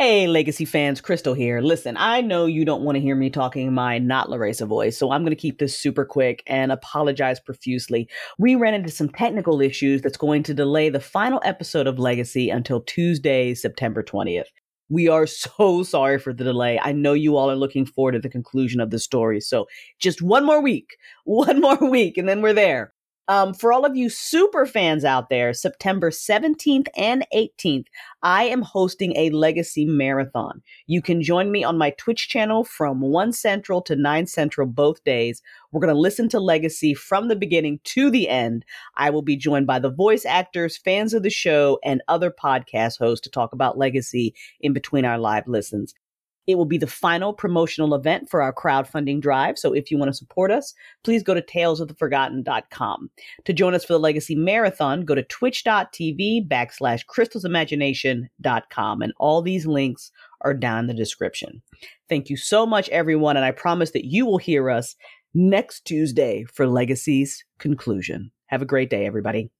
Hey, Legacy fans, Crystal here. Listen, I know you don't want to hear me talking my not Laresa voice, so I'm going to keep this super quick and apologize profusely. We ran into some technical issues that's going to delay the final episode of Legacy until Tuesday, September 20th. We are so sorry for the delay. I know you all are looking forward to the conclusion of the story, so just one more week, one more week, and then we're there. Um, for all of you super fans out there, September 17th and 18th, I am hosting a legacy marathon. You can join me on my Twitch channel from 1 Central to 9 Central both days. We're going to listen to Legacy from the beginning to the end. I will be joined by the voice actors, fans of the show, and other podcast hosts to talk about Legacy in between our live listens. It will be the final promotional event for our crowdfunding drive. So if you want to support us, please go to talesoftheforgotten.com. To join us for the Legacy Marathon, go to twitch.tv backslash crystalsimagination.com. And all these links are down in the description. Thank you so much, everyone. And I promise that you will hear us next Tuesday for Legacy's conclusion. Have a great day, everybody.